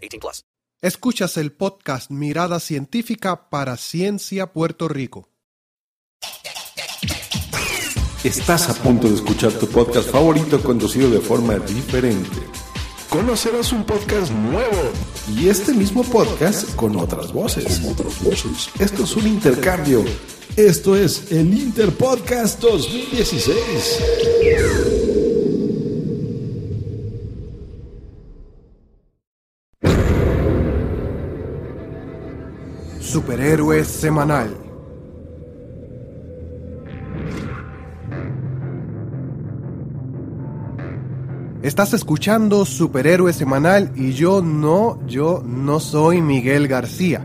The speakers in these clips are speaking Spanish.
18 plus. Escuchas el podcast Mirada Científica para Ciencia Puerto Rico. Estás a punto de escuchar tu podcast favorito conducido de forma diferente. Conocerás un podcast nuevo. Y este mismo podcast con otras voces. Esto es un intercambio. Esto es el Interpodcast 2016. Superhéroe Semanal. Estás escuchando Superhéroe Semanal y yo no, yo no soy Miguel García.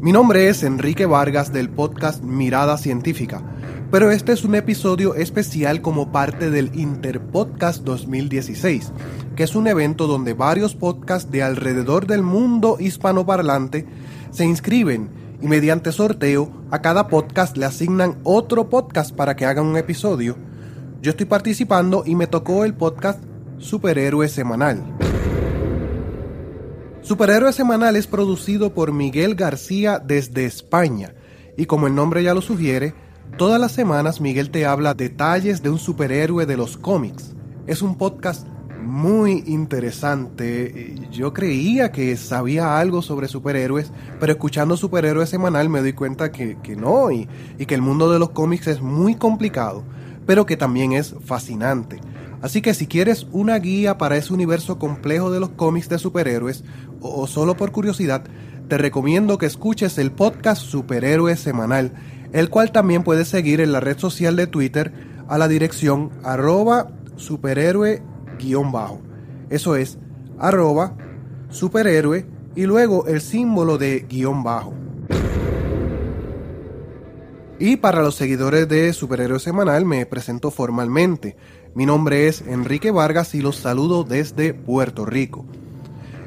Mi nombre es Enrique Vargas del podcast Mirada Científica, pero este es un episodio especial como parte del Interpodcast 2016, que es un evento donde varios podcasts de alrededor del mundo hispanoparlante se inscriben y mediante sorteo a cada podcast le asignan otro podcast para que hagan un episodio. Yo estoy participando y me tocó el podcast Superhéroe Semanal. Superhéroe Semanal es producido por Miguel García desde España y como el nombre ya lo sugiere, todas las semanas Miguel te habla detalles de un superhéroe de los cómics. Es un podcast muy interesante. Yo creía que sabía algo sobre superhéroes, pero escuchando Superhéroe Semanal me doy cuenta que, que no y, y que el mundo de los cómics es muy complicado, pero que también es fascinante. Así que si quieres una guía para ese universo complejo de los cómics de superhéroes, o, solo por curiosidad, te recomiendo que escuches el podcast Superhéroe Semanal, el cual también puedes seguir en la red social de Twitter a la dirección arroba superhéroe-bajo. Eso es arroba superhéroe y luego el símbolo de guion bajo. Y para los seguidores de Superhéroe Semanal me presento formalmente. Mi nombre es Enrique Vargas y los saludo desde Puerto Rico.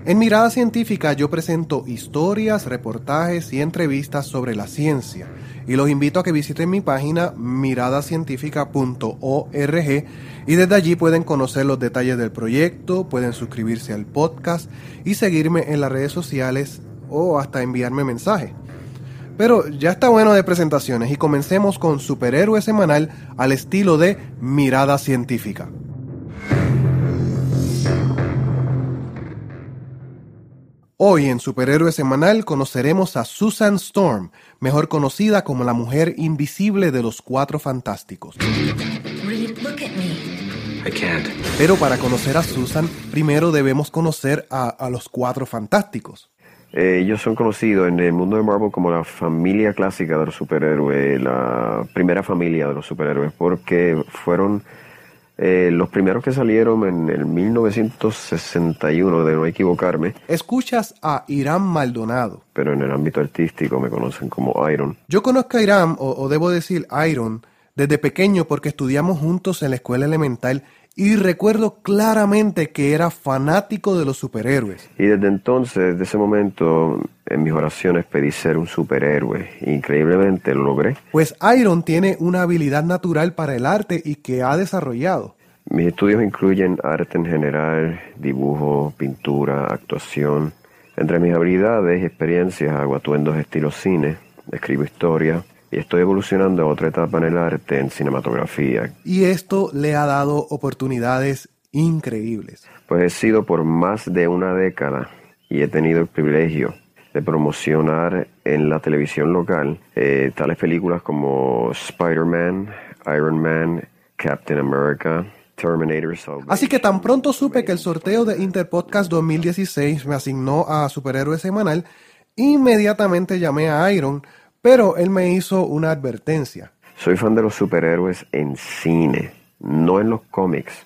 En Mirada Científica yo presento historias, reportajes y entrevistas sobre la ciencia y los invito a que visiten mi página miradacientifica.org y desde allí pueden conocer los detalles del proyecto, pueden suscribirse al podcast y seguirme en las redes sociales o hasta enviarme mensajes. Pero ya está bueno de presentaciones y comencemos con Superhéroe Semanal al estilo de Mirada Científica. Hoy en Superhéroe Semanal conoceremos a Susan Storm, mejor conocida como la mujer invisible de los Cuatro Fantásticos. Pero para conocer a Susan, primero debemos conocer a, a los Cuatro Fantásticos. Eh, ellos son conocidos en el mundo de Marvel como la familia clásica de los superhéroes, la primera familia de los superhéroes, porque fueron eh, los primeros que salieron en el 1961, de no equivocarme. Escuchas a Irán Maldonado. Pero en el ámbito artístico me conocen como Iron. Yo conozco a Irán, o, o debo decir Iron, desde pequeño porque estudiamos juntos en la escuela elemental y recuerdo claramente que era fanático de los superhéroes. Y desde entonces, desde ese momento, en mis oraciones pedí ser un superhéroe. Increíblemente lo logré. Pues Iron tiene una habilidad natural para el arte y que ha desarrollado. Mis estudios incluyen arte en general, dibujo, pintura, actuación. Entre mis habilidades y experiencias hago atuendos estilo cine, escribo historia, y estoy evolucionando a otra etapa en el arte, en cinematografía. Y esto le ha dado oportunidades increíbles. Pues he sido por más de una década y he tenido el privilegio de promocionar en la televisión local eh, tales películas como Spider-Man, Iron Man, Captain America, Terminator. Así que tan pronto supe que el sorteo de Interpodcast 2016 me asignó a Superhéroe Semanal, inmediatamente llamé a Iron, pero él me hizo una advertencia. Soy fan de los superhéroes en cine, no en los cómics.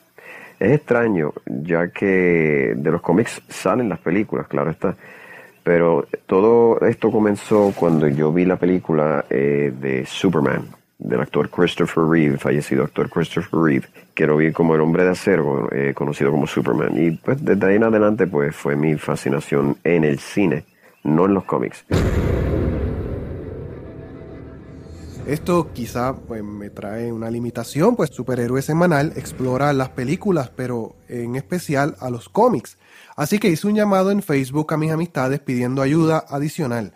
Es extraño, ya que de los cómics salen las películas, claro está. Pero todo esto comenzó cuando yo vi la película eh, de Superman, del actor Christopher Reeve, fallecido actor Christopher Reeve, que lo vi como el hombre de acero, eh, conocido como Superman. Y pues desde ahí en adelante pues fue mi fascinación en el cine, no en los cómics. Esto quizá pues, me trae una limitación, pues Superhéroe Semanal explora las películas, pero en especial a los cómics. Así que hice un llamado en Facebook a mis amistades pidiendo ayuda adicional.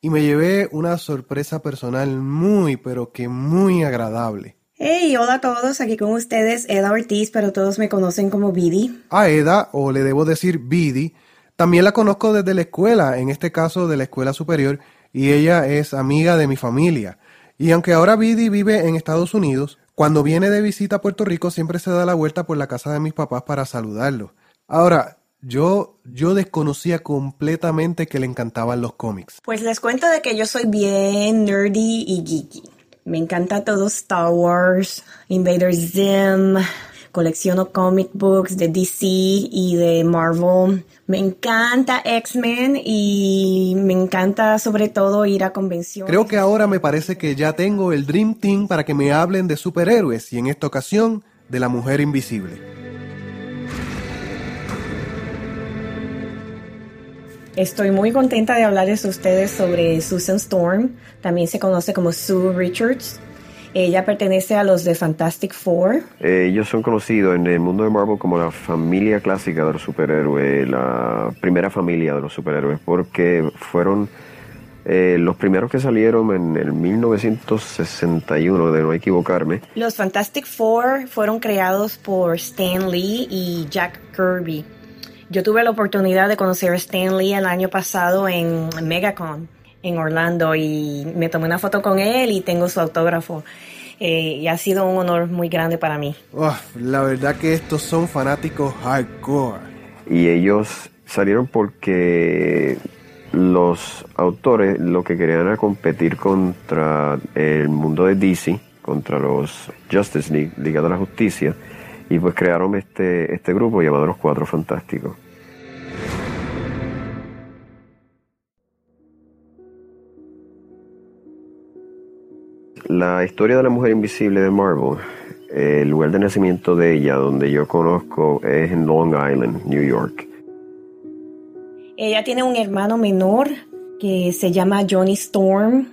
Y me llevé una sorpresa personal muy, pero que muy agradable. Hey, hola a todos, aquí con ustedes Eda Ortiz, pero todos me conocen como Bidi. A Eda, o le debo decir Bidi, también la conozco desde la escuela, en este caso de la escuela superior, y ella es amiga de mi familia. Y aunque ahora Bidi vive en Estados Unidos, cuando viene de visita a Puerto Rico siempre se da la vuelta por la casa de mis papás para saludarlo. Ahora, yo, yo desconocía completamente que le encantaban los cómics. Pues les cuento de que yo soy bien nerdy y geeky. Me encanta todo Star Wars, Invader Zim, colecciono comic books de DC y de Marvel. Me encanta X-Men y me encanta sobre todo ir a convenciones. Creo que ahora me parece que ya tengo el Dream Team para que me hablen de superhéroes y en esta ocasión de la Mujer Invisible. Estoy muy contenta de hablarles a ustedes sobre Susan Storm, también se conoce como Sue Richards. Ella pertenece a los de Fantastic Four. Eh, ellos son conocidos en el mundo de Marvel como la familia clásica de los superhéroes, la primera familia de los superhéroes, porque fueron eh, los primeros que salieron en el 1961, de no equivocarme. Los Fantastic Four fueron creados por Stan Lee y Jack Kirby. Yo tuve la oportunidad de conocer a Stan Lee el año pasado en MegaCon en Orlando y me tomé una foto con él y tengo su autógrafo. Eh, y ha sido un honor muy grande para mí. la verdad que estos son fanáticos hardcore. Y ellos salieron porque los autores lo que querían era competir contra el mundo de DC, contra los Justice League, Liga de la Justicia, y pues crearon este, este grupo llamado Los Cuatro Fantásticos. La historia de la mujer invisible de Marvel, el lugar de nacimiento de ella, donde yo conozco, es en Long Island, New York. Ella tiene un hermano menor que se llama Johnny Storm.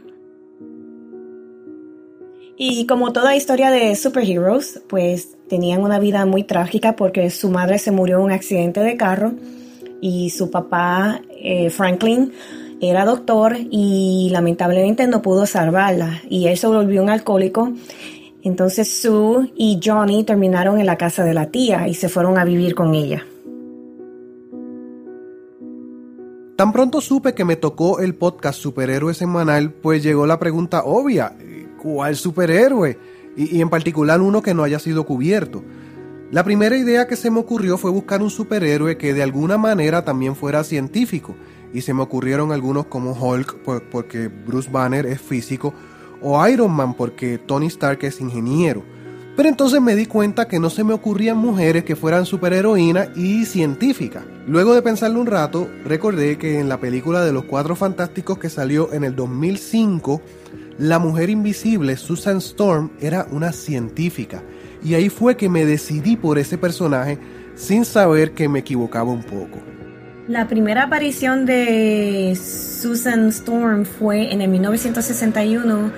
Y como toda historia de superheroes, pues tenían una vida muy trágica porque su madre se murió en un accidente de carro y su papá, eh, Franklin, era doctor y lamentablemente no pudo salvarla y él se volvió un alcohólico. Entonces Sue y Johnny terminaron en la casa de la tía y se fueron a vivir con ella. Tan pronto supe que me tocó el podcast Superhéroe Semanal, pues llegó la pregunta obvia, ¿cuál superhéroe? Y, y en particular uno que no haya sido cubierto. La primera idea que se me ocurrió fue buscar un superhéroe que de alguna manera también fuera científico y se me ocurrieron algunos como Hulk porque Bruce Banner es físico o Iron Man porque Tony Stark es ingeniero. Pero entonces me di cuenta que no se me ocurrían mujeres que fueran superheroínas y científicas. Luego de pensarlo un rato, recordé que en la película de los Cuatro Fantásticos que salió en el 2005, la mujer invisible Susan Storm era una científica. Y ahí fue que me decidí por ese personaje sin saber que me equivocaba un poco. La primera aparición de Susan Storm fue en el 1961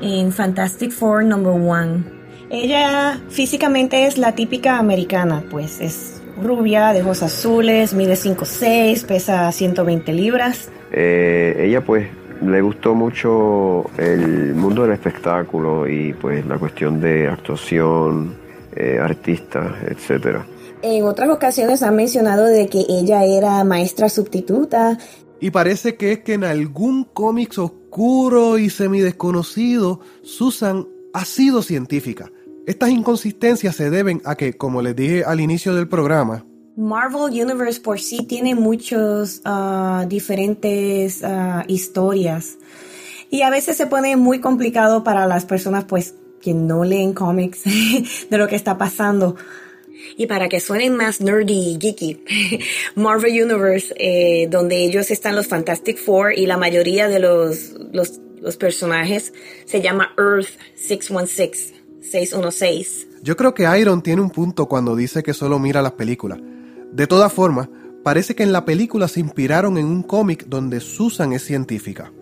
en Fantastic Four Number One. Ella físicamente es la típica americana, pues es rubia, de ojos azules, mide 5'6, pesa 120 libras. Eh, ella pues le gustó mucho el mundo del espectáculo y pues la cuestión de actuación, eh, artista, etcétera En otras ocasiones han mencionado de que ella era maestra sustituta. Y parece que es que en algún cómic oscuro y semidesconocido, Susan ha sido científica. Estas inconsistencias se deben a que, como les dije al inicio del programa, Marvel Universe por sí tiene muchos uh, diferentes uh, historias y a veces se pone muy complicado para las personas pues que no leen cómics de lo que está pasando. Y para que suenen más nerdy y geeky, Marvel Universe, eh, donde ellos están los Fantastic Four y la mayoría de los, los, los personajes se llama Earth 616, 616. Yo creo que Iron tiene un punto cuando dice que solo mira las películas. De todas formas, parece que en la película se inspiraron en un cómic donde Susan es científica.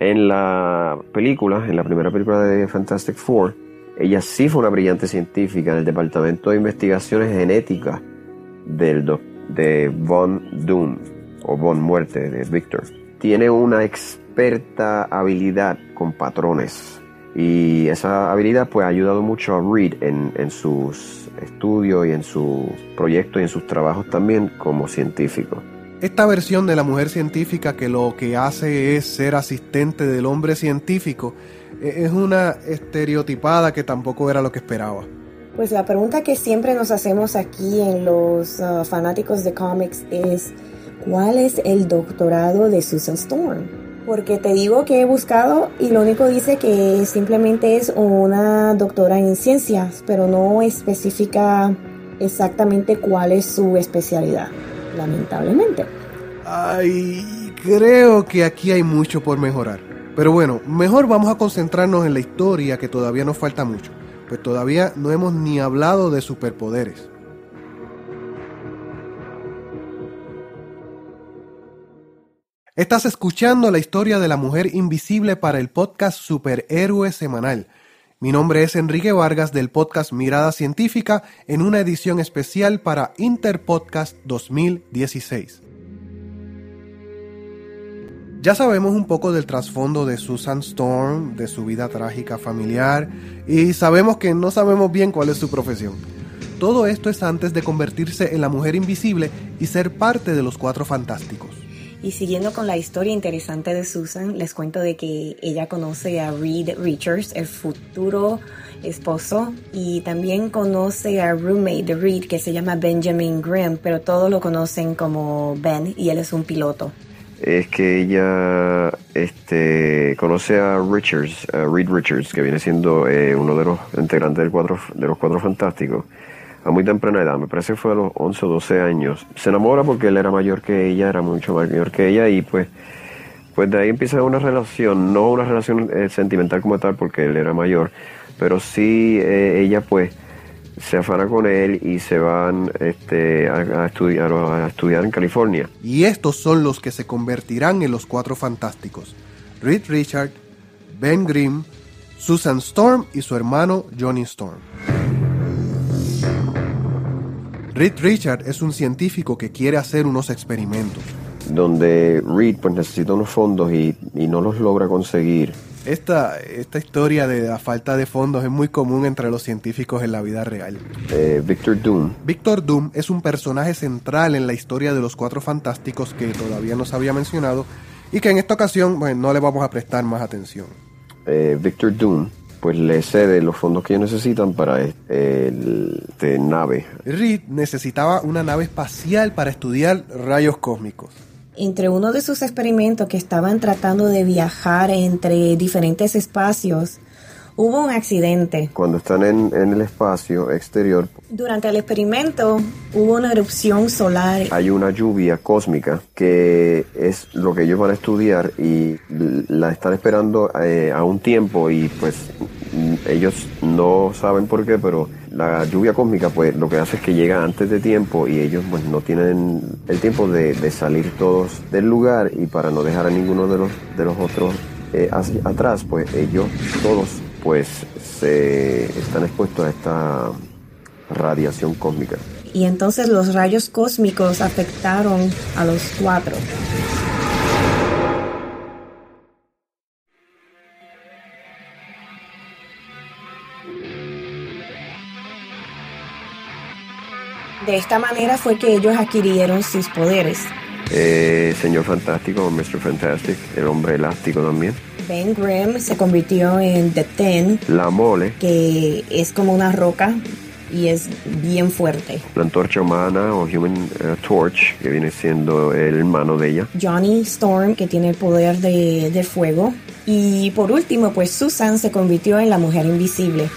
En la película, en la primera película de Fantastic Four, ella sí fue una brillante científica en el Departamento de Investigaciones Genéticas del de Von Doom o Von Muerte de Victor. Tiene una experta habilidad con patrones y esa habilidad pues ha ayudado mucho a Reed en, en sus estudios y en sus proyectos y en sus trabajos también como científico. Esta versión de la mujer científica que lo que hace es ser asistente del hombre científico e-, es una estereotipada que tampoco era lo que esperaba. Pues la pregunta que siempre nos hacemos aquí en los uh, fanáticos de cómics es, ¿cuál es el doctorado de Susan Storm? Porque te digo que he buscado y lo único dice que simplemente es una doctora en ciencias, pero no especifica exactamente cuál es su especialidad, lamentablemente. Ay, creo que aquí hay mucho por mejorar. Pero bueno, mejor vamos a concentrarnos en la historia que todavía nos falta mucho, pues todavía no hemos ni hablado de superpoderes. Estás escuchando la historia de la mujer invisible para el podcast Superhéroe Semanal. Mi nombre es Enrique Vargas del podcast Mirada Científica en una edición especial para Interpodcast 2016. Ya sabemos un poco del trasfondo de Susan Storm, de su vida trágica familiar, y sabemos que no sabemos bien cuál es su profesión. Todo esto es antes de convertirse en la mujer invisible y ser parte de los Cuatro Fantásticos. Y siguiendo con la historia interesante de Susan, les cuento de que ella conoce a Reed Richards, el futuro esposo, y también conoce a roommate de Reed que se llama Benjamin Grimm, pero todos lo conocen como Ben y él es un piloto. Es que ella este, conoce a Richards, a Reed Richards, que viene siendo eh, uno de los integrantes del cuatro, de los Cuatro Fantásticos, a muy temprana edad, me parece que fue a los 11 o 12 años. Se enamora porque él era mayor que ella, era mucho mayor que ella, y pues, pues de ahí empieza una relación, no una relación eh, sentimental como tal, porque él era mayor, pero sí eh, ella pues se afana con él y se van este, a, estudiar, a estudiar en California. Y estos son los que se convertirán en los cuatro fantásticos. Reed Richard, Ben Grimm, Susan Storm y su hermano Johnny Storm. Reed Richard es un científico que quiere hacer unos experimentos. Donde Reed pues necesita unos fondos y, y no los logra conseguir esta, esta historia de la falta de fondos es muy común entre los científicos en la vida real. Eh, Victor Doom. Victor Doom es un personaje central en la historia de los Cuatro Fantásticos que todavía no se había mencionado y que en esta ocasión bueno, no le vamos a prestar más atención. Eh, Victor Doom pues le cede los fondos que ellos necesitan para el, este, nave. Reed necesitaba una nave espacial para estudiar rayos cósmicos entre uno de sus experimentos que estaban tratando de viajar entre diferentes espacios, hubo un accidente. Cuando están en, el espacio exterior. Durante el experimento hubo una erupción solar. Hay una lluvia cósmica que es lo que ellos van a estudiar y la están esperando eh, a un tiempo y pues ellos no saben por qué, pero la lluvia cósmica pues lo que hace es que llega antes de tiempo y ellos pues no tienen el tiempo de, salir todos del lugar y para no dejar a ninguno de los, de los otros eh, atrás pues ellos todos pues se están expuestos a esta radiación cósmica. Y entonces los rayos cósmicos afectaron a los cuatro. De esta manera fue que ellos adquirieron sus poderes. Eh, Señor Fantástico, Mr. Fantastic, el hombre elástico también. Ben Grimm se convirtió en The Ten, La mole, que es como una roca y es bien fuerte. la antorcha humana o Human eh, Torch, que viene siendo el hermano de ella. Johnny Storm, que tiene el poder de, de fuego. Y por último, pues Susan se convirtió en la mujer invisible.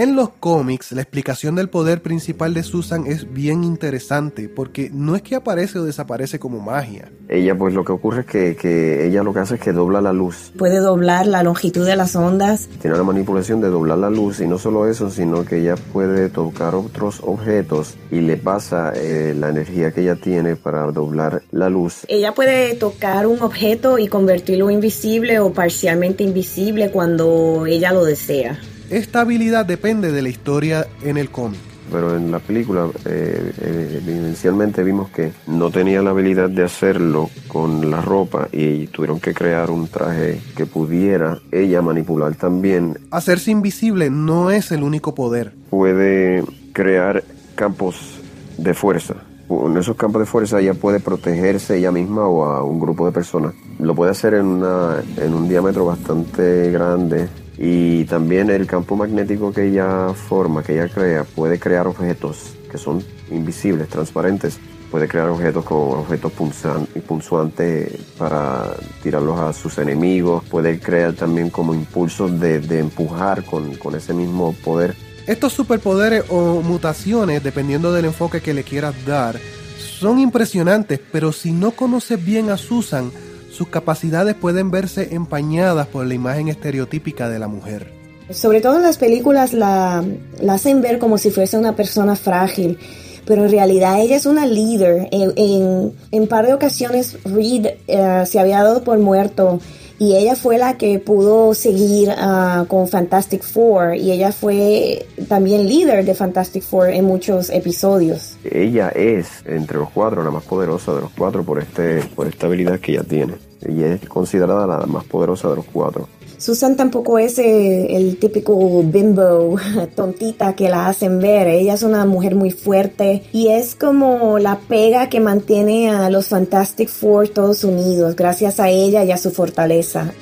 En los cómics, la explicación del poder principal de Susan es bien interesante, porque no es que aparece o desaparece como magia. Ella, pues lo que ocurre es que, que ella lo que hace es que dobla la luz. Puede doblar la longitud de las ondas. Tiene la manipulación de doblar la luz y no solo eso, sino que ella puede tocar otros objetos y le pasa eh, la energía que ella tiene para doblar la luz. Ella puede tocar un objeto y convertirlo invisible o parcialmente invisible cuando ella lo desea. Esta habilidad depende de la historia en el cómic. Pero en la película eh, eh, evidencialmente vimos que no tenía la habilidad de hacerlo con la ropa y tuvieron que crear un traje que pudiera ella manipular también. Hacerse invisible no es el único poder. Puede crear campos de fuerza. En esos campos de fuerza ella puede protegerse ella misma o a un grupo de personas. Lo puede hacer en, una, en un diámetro bastante grande y también el campo magnético que ella forma, que ella crea, puede crear objetos que son invisibles, transparentes. Puede crear objetos como objetos punzan- y punzuantes para tirarlos a sus enemigos. Puede crear también como impulsos de, de empujar con, con ese mismo poder. Estos superpoderes o mutaciones, dependiendo del enfoque que le quieras dar, son impresionantes, pero si no conoces bien a Susan, sus capacidades pueden verse empañadas por la imagen estereotípica de la mujer. Sobre todo en las películas la, la hacen ver como si fuese una persona frágil, pero en realidad ella es una líder. En, en, par de ocasiones Reed eh, se había dado por muerto y ella fue la que pudo seguir uh, con Fantastic Four y ella fue también líder de Fantastic Four en muchos episodios. Ella es, entre los cuatro, la más poderosa de los cuatro por, este, por esta habilidad que ella tiene. Ella es considerada la más poderosa de los cuatro. Susan tampoco es eh, el típico bimbo tontita que la hacen ver. Ella es una mujer muy fuerte y es como la pega que mantiene a los Fantastic Four todos unidos gracias a ella y a su fortaleza.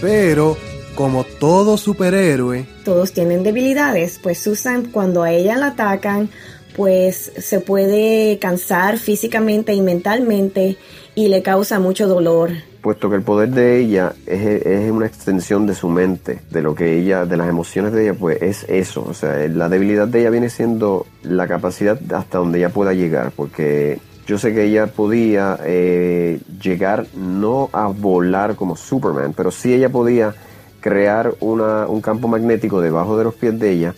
Pero, como todo superhéroe, Todos tienen debilidades, pues Susan cuando a ella la atacan, pues se puede cansar físicamente y mentalmente y le causa mucho dolor. Puesto que el poder de ella es, es una extensión de su mente, de lo que ella, de las emociones de ella, pues es eso. O sea, la debilidad de ella viene siendo la capacidad hasta donde ella pueda llegar, porque yo sé que ella podía eh, llegar no a volar como Superman, pero sí ella podía crear una, un campo magnético debajo de los pies de ella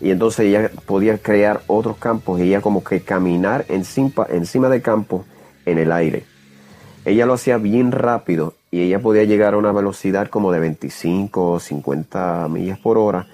y entonces ella podía crear otros campos y ella como que caminar encima, encima del campo en el aire. Ella lo hacía bien rápido y ella podía llegar a una velocidad como de 25 o 50 millas por hora,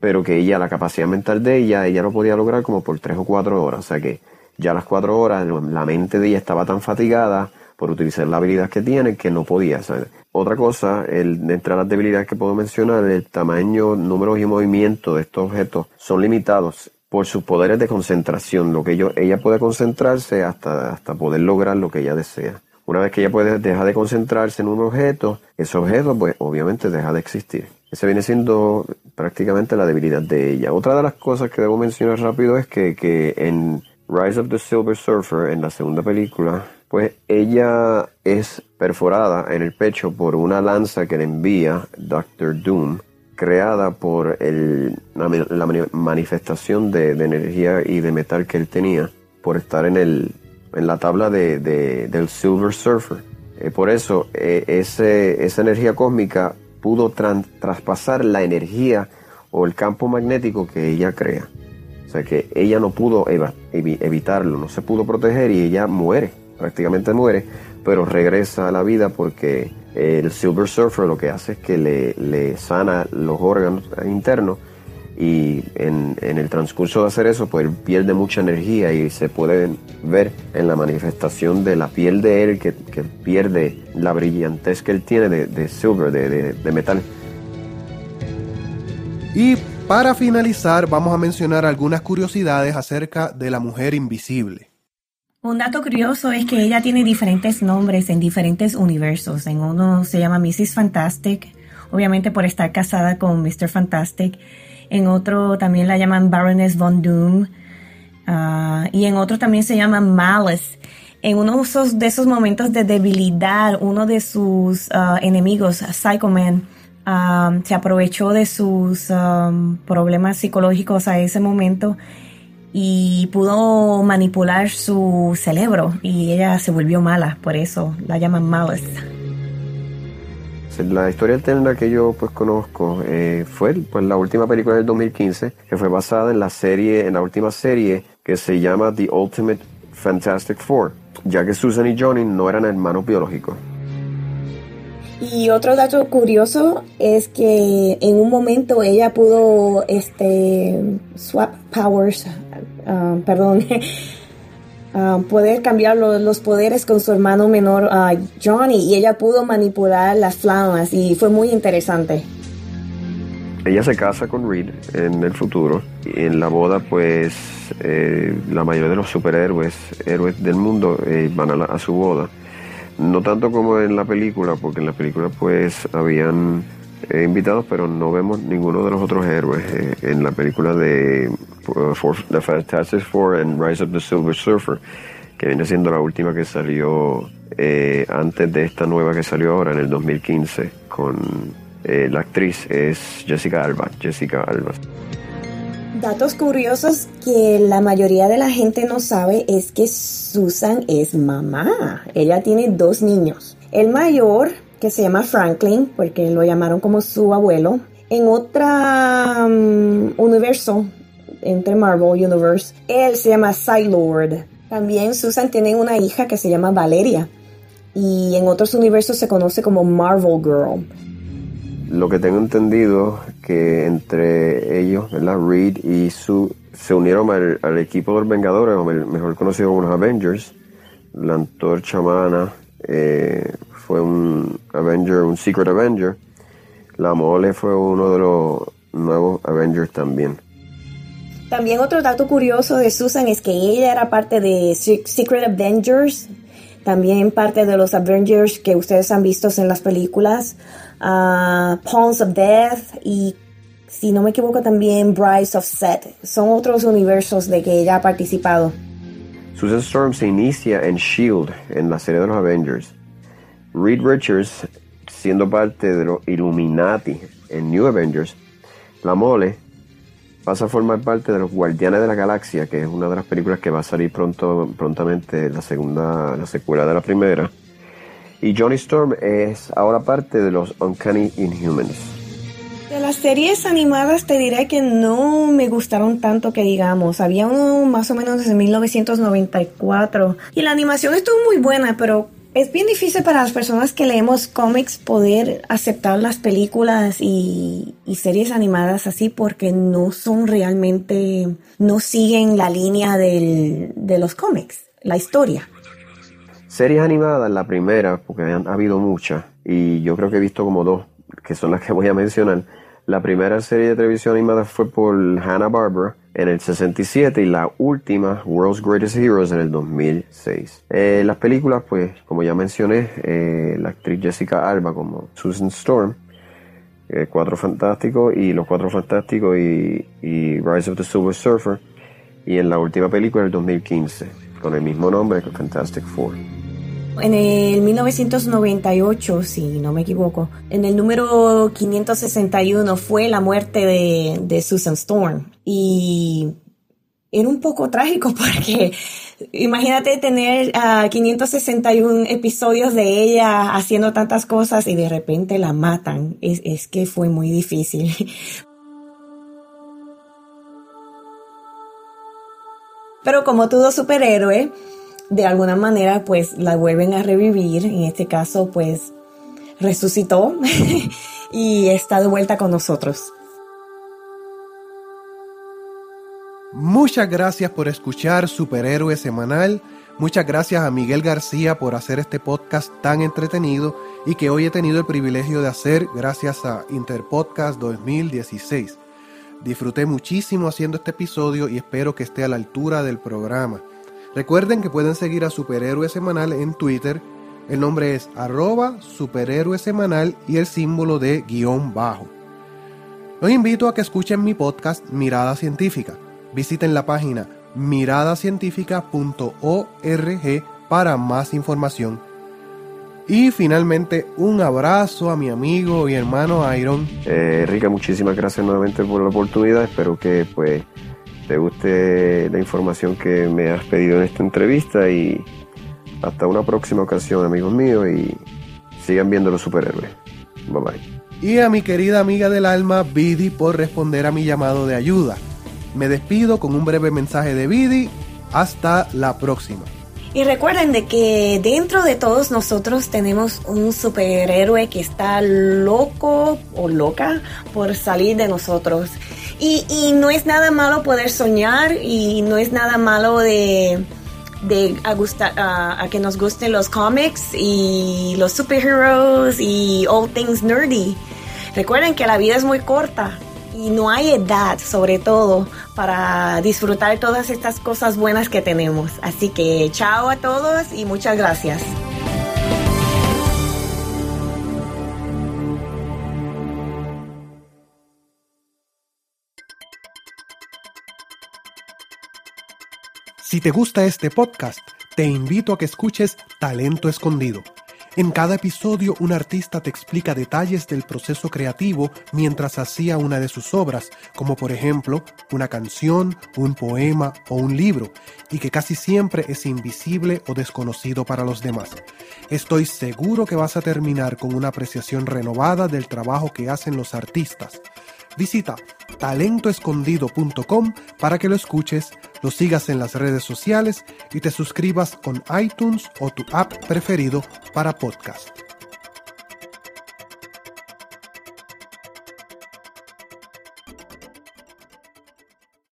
pero que ella, la capacidad mental de ella, ella lo podía lograr como por 3 o 4 horas. O sea que ya a las 4 horas la mente de ella estaba tan fatigada por utilizar la habilidad que tiene que no podía. ¿sabes? Otra cosa, el, entre las debilidades que puedo mencionar, el tamaño, número y movimiento de estos objetos son limitados por sus poderes de concentración, lo que ello- ella puede concentrarse hasta, hasta poder lograr lo que ella desea. Una vez que ella puede dejar de concentrarse en un objeto, ese objeto pues obviamente deja de existir. Esa viene siendo prácticamente la debilidad de ella. Otra de las cosas que debo mencionar rápido es que, que en Rise of the Silver Surfer, en la segunda película, pues ella es perforada en el pecho por una lanza que le envía Doctor Doom, creada por el- la, la mani- manifestación de, de energía y de metal que él tenía por estar en, el, en la tabla de, de- del Silver Surfer. Eh, por eso, eh, esa energía cósmica pudo traspasar la energía o el campo magnético que ella crea. O sea que ella no pudo evitarlo, no se pudo proteger y ella muere, prácticamente muere, pero regresa a la vida porque el Silver Surfer lo que hace es que le, le sana los órganos internos y en, en el transcurso de hacer eso pues él pierde mucha energía y se puede ver en la manifestación de la piel de él que, que pierde la brillantez que él tiene de, de silver, de, de- de metal. Y Para finalizar, vamos a mencionar algunas curiosidades acerca de la mujer invisible. Un dato curioso es que ella tiene diferentes nombres en diferentes universos. En uno se llama Mrs. Fantastic, obviamente por estar casada con Mr. Fantastic. En otro también la llaman Baroness Von Doom. Ah, y en otro también se llama Malice. En uno de esos momentos de debilidad, uno de sus ah, enemigos, Psycho Man, ah, se aprovechó de sus problemas psicológicos a ese momento y pudo manipular su cerebro y ella se volvió mala, por eso la llaman Malice. La historia alterna que yo pues conozco eh, fue pues, la última película del 2015 que fue basada en la serie, en la última serie que se llama The Ultimate Fantastic Four, ya que Susan y Johnny no eran hermanos biológicos. Y otro dato curioso es que en un momento ella pudo este swap powers, uh, perdón, uh, poder cambiar los poderes con su hermano menor uh, Johnny y ella pudo manipular las flamas y fue muy interesante. Ella se casa con Reed en el futuro y en la boda pues eh, la mayoría de los superhéroes, héroes del mundo eh, van a, a su boda no tanto como en la película, porque en la película pues habían eh, invitados, pero no vemos ninguno de los otros héroes. Eh, en la película de uh, The Fantastic Four and Rise of the Silver Surfer, que viene siendo la última que salió antes de esta nueva que salió ahora en el 2015 con la actriz es Jessica Alba. Jessica Alba. Datos curiosos que la mayoría de la gente no sabe es que Susan es mamá. Ella tiene dos niños. El mayor, que se llama Franklin, porque lo llamaron como su abuelo. En otro um, universo, entre Marvel Universe, él se llama Psylord. También Susan tiene una hija que se llama Valeria. Y en otros universos se conoce como Marvel Girl lo que tengo entendido que entre ellos, ¿verdad? Reed y Sue se unieron al, equipo de los Vengadores, mejor conocido como los Avengers. La antorcha humana eh, fue un Avenger, un Secret Avenger. La mole fue uno de los nuevos Avengers también. También otro dato curioso de Susan es que ella era parte de Secret Avengers, también parte de los Avengers que ustedes han visto en las películas uh, Pawns of Death y si no me equivoco también Brides of Set. Son otros universos de que ella ha participado. Susan Storm se inicia en Shield, en la serie de los Avengers. Reed Richards, siendo parte de los Illuminati en New Avengers. La Mole pasa a formar parte de los Guardianes de la Galaxia, que es una de las películas que va a salir pronto, prontamente, la segunda, la secuela de la primera. Y Johnny Storm es ahora parte de los Uncanny Inhumans. De las series animadas te diré que no me gustaron tanto que digamos. Había uno más o menos desde 1994 y la animación estuvo muy buena, pero es bien difícil para las personas que leemos cómics poder aceptar las películas y, series animadas así porque no son realmente, no siguen la línea de los cómics, la historia. Series animadas, la primera, porque han, ha habido muchas, y yo creo que he visto como dos, que son las que voy a mencionar. La primera serie de televisión animada fue por Hanna-Barbera en el 67 y la última, World's Greatest Heroes, en el 2006. Eh, las películas, pues, como ya mencioné, eh, la actriz Jessica Alba como Susan Storm, eh, Cuatro Fantásticos y Los Cuatro Fantásticos y, y, Rise of the Silver Surfer. Y en la última película, el 2015, con el mismo nombre Fantastic Four. En el 1998, si no me equivoco, en el número 561 fue la muerte de, Susan Storm. Y era un poco trágico porque imagínate tener 561 episodios de ella haciendo tantas cosas y de repente la matan. Es, es que fue muy difícil. Pero como todo superhéroe, de alguna manera pues la vuelven a revivir, en este caso pues resucitó y está de vuelta con nosotros. Muchas gracias por escuchar Superhéroe Semanal. Muchas gracias a Miguel García por hacer este podcast tan entretenido y que hoy he tenido el privilegio de hacer gracias a Interpodcast 2016. Disfruté muchísimo haciendo este episodio y espero que esté a la altura del programa. Recuerden que pueden seguir a Superhéroe Semanal en Twitter. El nombre es arroba superhéroe semanal y el símbolo de guion bajo. Los invito a que escuchen mi podcast Mirada Científica. Visiten la página miradacientífica.org para más información. Y finalmente un abrazo a mi amigo y hermano Iron. Eh, muchísimas gracias nuevamente por la oportunidad. Espero que pues te guste la información que me has pedido en esta entrevista y hasta una próxima ocasión, amigos míos, y sigan viendo los superhéroes. Bye bye. Y a mi querida amiga del alma, Bidi, por responder a mi llamado de ayuda. Me despido con un breve mensaje de Bidi. Hasta la próxima. Y recuerden de que dentro de todos nosotros tenemos un superhéroe que está loco o loca por salir de nosotros. Y, y no es nada malo poder soñar y no es nada malo de, de a, gustar, a, a que nos gusten los cómics y los superheroes y all things nerdy. Recuerden que la vida es muy corta y no hay edad, sobre todo, para disfrutar todas estas cosas buenas que tenemos. Así que chao a todos y muchas gracias. Si te gusta este podcast, te invito a que escuches Talento Escondido. En cada episodio un artista te explica detalles del proceso creativo mientras hacía una de sus obras, como por ejemplo una canción, un poema o un libro, y que casi siempre es invisible o desconocido para los demás. Estoy seguro que vas a terminar con una apreciación renovada del trabajo que hacen los artistas. Visita talentoescondido.com para que lo escuches, lo sigas en las redes sociales y te suscribas con iTunes o tu app preferido para podcast.